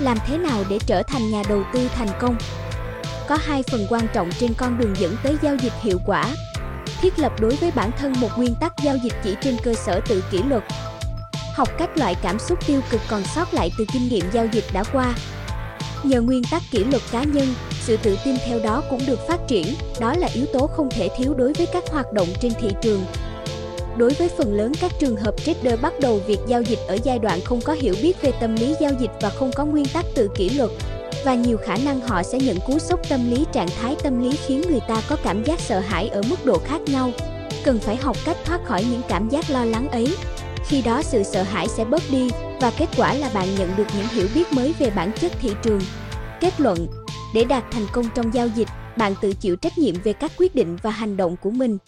Làm thế nào để trở thành nhà đầu tư thành công? Có hai phần quan trọng trên con đường dẫn tới giao dịch hiệu quả. Thiết lập đối với bản thân một nguyên tắc giao dịch chỉ trên cơ sở tự kỷ luật. Học cách loại cảm xúc tiêu cực còn sót lại từ kinh nghiệm giao dịch đã qua. Nhờ nguyên tắc kỷ luật cá nhân, sự tự tin theo đó cũng được phát triển, đó là yếu tố không thể thiếu đối với các hoạt động trên thị trường. Đối với phần lớn các trường hợp trader bắt đầu việc giao dịch ở giai đoạn không có hiểu biết về tâm lý giao dịch và không có nguyên tắc tự kỷ luật, và nhiều khả năng họ sẽ nhận cú sốc tâm lý trạng thái tâm lý khiến người ta có cảm giác sợ hãi ở mức độ khác nhau. Cần phải học cách thoát khỏi những cảm giác lo lắng ấy. Khi đó sự sợ hãi sẽ bớt đi và kết quả là bạn nhận được những hiểu biết mới về bản chất thị trường. Kết luận, để đạt thành công trong giao dịch, bạn tự chịu trách nhiệm về các quyết định và hành động của mình.